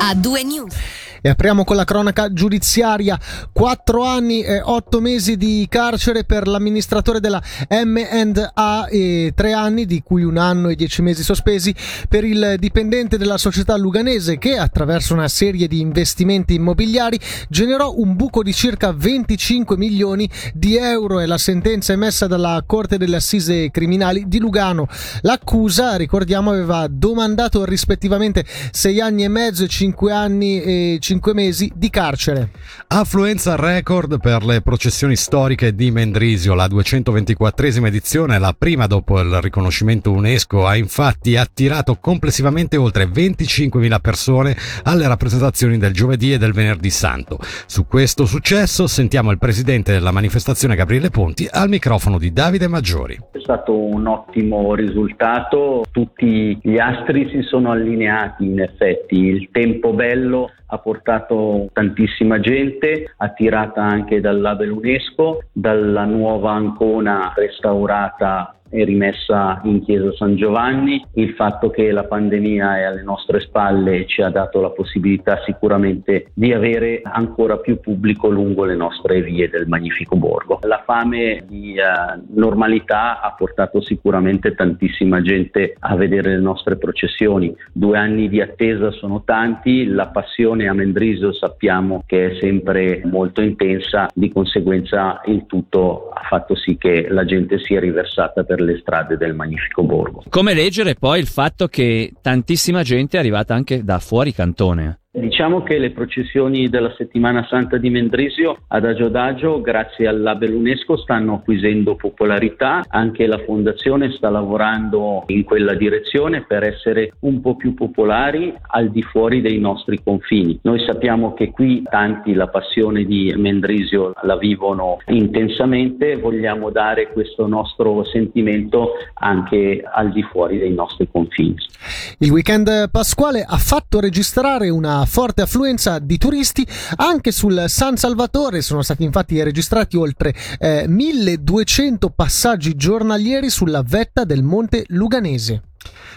a due news. E apriamo con la cronaca giudiziaria. Quattro anni e otto mesi di carcere per l'amministratore della M&A e tre anni, di cui un anno e dieci mesi sospesi, per il dipendente della società luganese che, attraverso una serie di investimenti immobiliari, generò un buco di circa 25 milioni di euro. È la sentenza emessa dalla Corte delle Assise Criminali di Lugano. L'accusa, ricordiamo, aveva domandato rispettivamente sei anni e mezzo e cinque anni e 5 mesi di carcere. Affluenza record per le processioni storiche di Mendrisio. La 224esima edizione, la prima dopo il riconoscimento UNESCO, ha infatti attirato complessivamente oltre 25.000 persone alle rappresentazioni del giovedì e del venerdì santo. Su questo successo sentiamo il presidente della manifestazione Gabriele Ponti al microfono di Davide Maggiori. È stato un ottimo risultato, tutti gli astri si sono allineati in effetti, il tempo bello ha portato tantissima gente, attirata anche dal label UNESCO, dalla nuova Ancona restaurata e rimessa in chiesa San Giovanni. Il fatto che la pandemia è alle nostre spalle ci ha dato la possibilità sicuramente di avere ancora più pubblico lungo le nostre vie del magnifico borgo. La fame di uh, normalità ha portato sicuramente tantissima gente a vedere le nostre processioni. Due anni di attesa sono tanti, la passione a Mendrisio sappiamo che è sempre molto intensa, di conseguenza il tutto ha fatto sì che la gente sia riversata per le strade del magnifico borgo. Come leggere poi il fatto che tantissima gente è arrivata anche da fuori cantone? Diciamo che le processioni della settimana santa di Mendrisio adagio adagio, grazie al label UNESCO, stanno acquisendo popolarità. Anche la fondazione sta lavorando in quella direzione per essere un po' più popolari al di fuori dei nostri confini. Noi sappiamo che qui tanti la passione di Mendrisio la vivono intensamente, vogliamo dare questo nostro sentimento anche al di fuori dei nostri confini. Il weekend pasquale ha fatto registrare una forte affluenza di turisti anche sul San Salvatore. Sono stati infatti registrati oltre eh, 1200 passaggi giornalieri sulla vetta del Monte Luganese.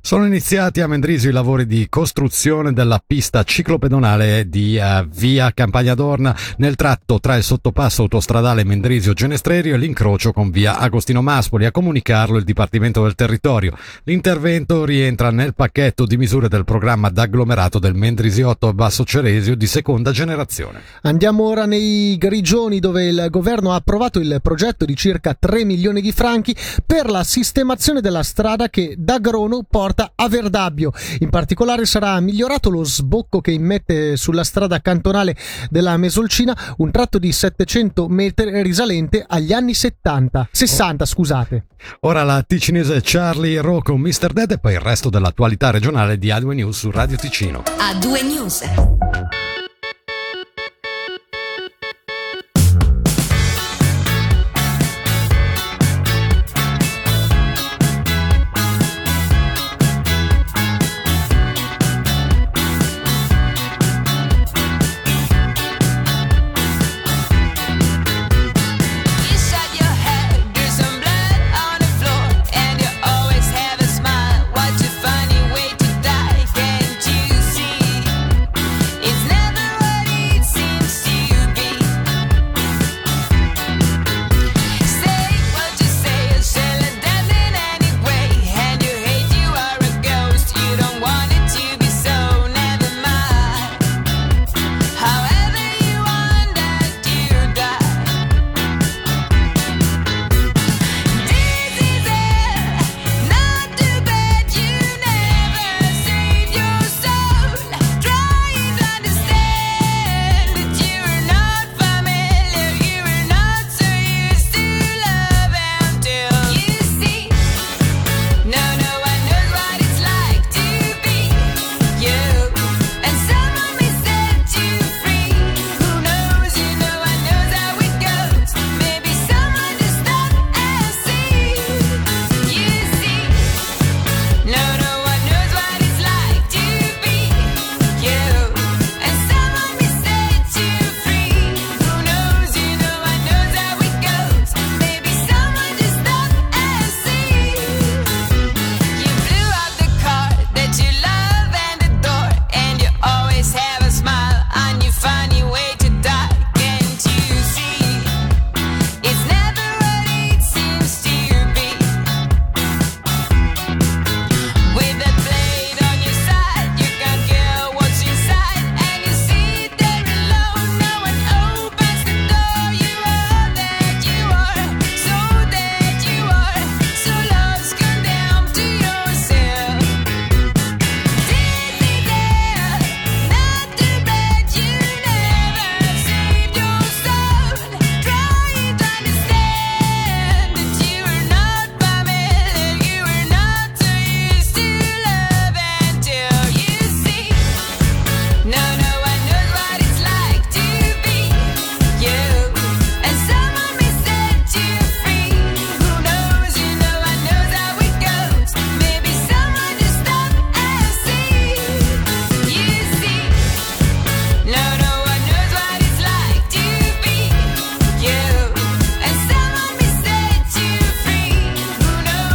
Sono iniziati a Mendrisio i lavori di costruzione della pista ciclopedonale di uh, via Campagna d'Orna nel tratto tra il sottopasso autostradale Mendrisio-Genestrerio e l'incrocio con via Agostino Maspoli. A comunicarlo il Dipartimento del Territorio. L'intervento rientra nel pacchetto di misure del programma d'agglomerato del Mendrisiotto Basso Ceresio di seconda generazione. Andiamo ora nei Grigioni dove il governo ha approvato il progetto di circa 3 milioni di franchi per la sistemazione della strada che da Grono porta a Verdabbio. In particolare sarà migliorato lo sbocco che immette sulla strada cantonale della Mesolcina, un tratto di 700 metri risalente agli anni 70, 60 scusate. Ora la ticinese Charlie Rocco, Mr. Dead e poi il resto dell'attualità regionale di A2 News su Radio Ticino. A2 News.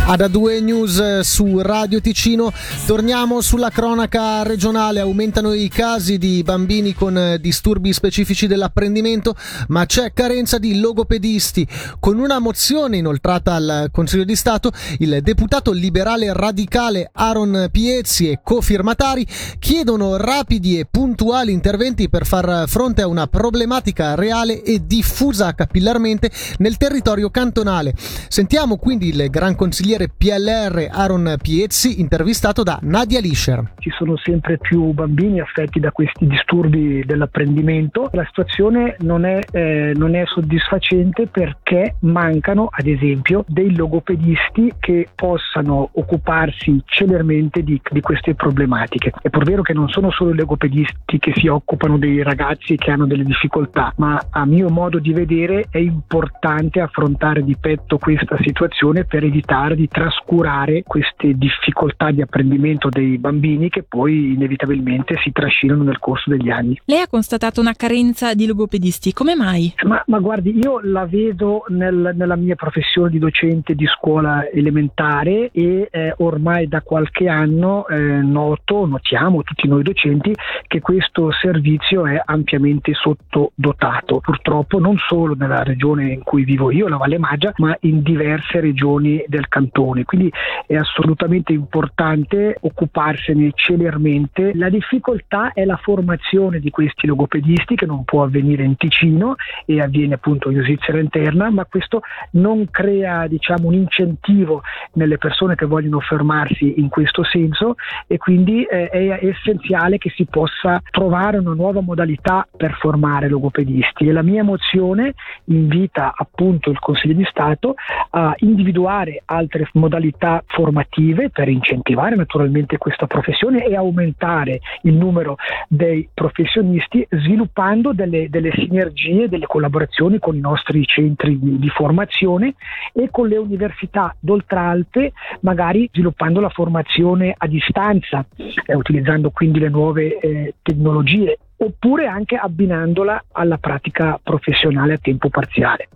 Ad A2 News su Radio Ticino torniamo sulla cronaca regionale, aumentano i casi di bambini con disturbi specifici dell'apprendimento, ma c'è carenza di logopedisti. Con una mozione inoltrata al Consiglio di Stato, il deputato liberale radicale Aaron Piezzi e cofirmatari chiedono rapidi e puntuali interventi per far fronte a una problematica reale e diffusa capillarmente nel territorio cantonale. Sentiamo quindi il gran consigliere consigliere PLR Aaron Piezzi, intervistato da Nadia Lischer. Ci sono sempre più bambini affetti da questi disturbi dell'apprendimento. La situazione non è, eh, non è soddisfacente perché mancano, ad esempio, dei logopedisti che possano occuparsi celermente di, di queste problematiche. È pur vero che non sono solo i logopedisti che si occupano dei ragazzi che hanno delle difficoltà, ma a mio modo di vedere è importante affrontare di petto questa situazione per evitare di di trascurare queste difficoltà di apprendimento dei bambini che poi inevitabilmente si trascinano nel corso degli anni. Lei ha constatato una carenza di logopedisti, come mai? Ma, ma guardi, io la vedo nel, nella mia professione di docente di scuola elementare e eh, ormai da qualche anno eh, noto, notiamo tutti noi docenti che questo servizio è ampiamente sottodotato. Purtroppo non solo nella regione in cui vivo io, la Valle Maggia, ma in diverse regioni del cantone cantone, quindi è assolutamente importante occuparsene celermente. La difficoltà è la formazione di questi logopedisti che non può avvenire in Ticino e avviene appunto in Svizzera interna, ma questo non crea diciamo, un incentivo nelle persone che vogliono fermarsi in questo senso e quindi eh, è essenziale che si possa trovare una nuova modalità per formare logopedisti e la mia mozione invita appunto il Consiglio di Stato a individuare altre altre modalità formative per incentivare naturalmente questa professione e aumentare il numero dei professionisti sviluppando delle, delle sinergie, delle collaborazioni con i nostri centri di, di formazione e con le università d'Oltralpe, magari sviluppando la formazione a distanza, eh, utilizzando quindi le nuove eh, tecnologie oppure anche abbinandola alla pratica professionale a tempo parziale.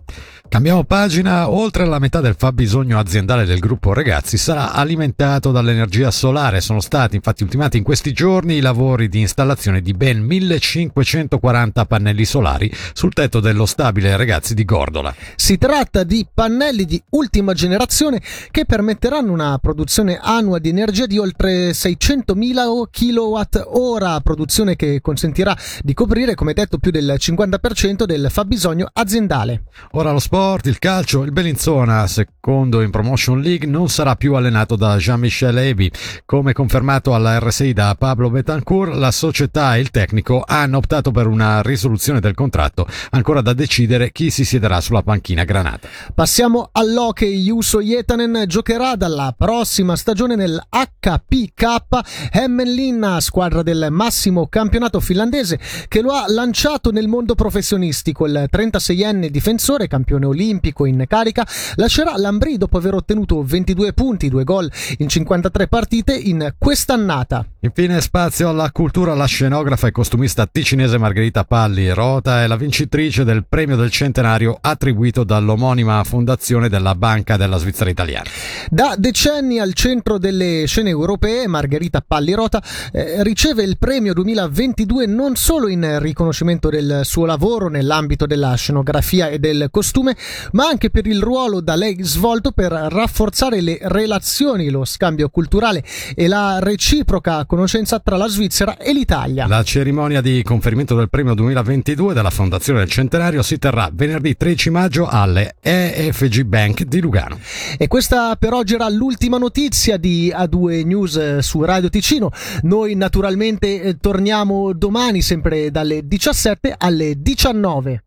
Cambiamo pagina, oltre la metà del fabbisogno aziendale del gruppo Ragazzi sarà alimentato dall'energia solare. Sono stati infatti ultimati in questi giorni i lavori di installazione di ben 1540 pannelli solari sul tetto dello stabile Ragazzi di Gordola. Si tratta di pannelli di ultima generazione che permetteranno una produzione annua di energia di oltre 600.000 kWh, produzione che consentirà di coprire, come detto, più del 50% del fabbisogno aziendale. Ora lo sport, il calcio, il Bellinzona, secondo in Promotion League, non sarà più allenato da Jean-Michel Ebi. Come confermato alla RSI da Pablo Betancourt, la società e il tecnico hanno optato per una risoluzione del contratto, ancora da decidere chi si siederà sulla panchina granata. Passiamo all'hockey. Juso Jetanen giocherà dalla prossima stagione nel HPK Hämeenlinna, squadra del massimo campionato finlandese inglese che lo ha lanciato nel mondo professionistico. Il 36enne difensore, campione olimpico in carica, lascerà l'Ambrì dopo aver ottenuto 22 punti, 2 gol in 53 partite in quest'annata. Infine spazio alla cultura, la scenografa e costumista ticinese Margherita Palli Rota è la vincitrice del premio del centenario attribuito dall'omonima fondazione della Banca della Svizzera Italiana. Da decenni al centro delle scene europee, Margherita Palli Rota eh, riceve il premio 2022 non solo in riconoscimento del suo lavoro nell'ambito della scenografia e del costume, ma anche per il ruolo da lei svolto per rafforzare le relazioni, lo scambio culturale e la reciproca conoscenza tra la Svizzera e l'Italia. La cerimonia di conferimento del premio 2022 della Fondazione del Centenario si terrà venerdì 13 maggio alle EFG Bank di Lugano. E questa per oggi era l'ultima notizia di A2 News eh, su Radio Ticino. Noi naturalmente eh, torniamo domani sempre dalle 17 alle 19.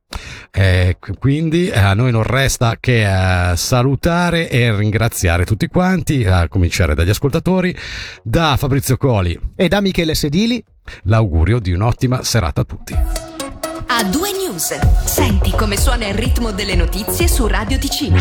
Eh, quindi eh, a noi non resta che eh, salutare e ringraziare tutti quanti, a cominciare dagli ascoltatori, da Fabrizio Coli e da Michele Sedili. L'augurio di un'ottima serata a tutti. A due news. Senti come suona il ritmo delle notizie su Radio Ticino.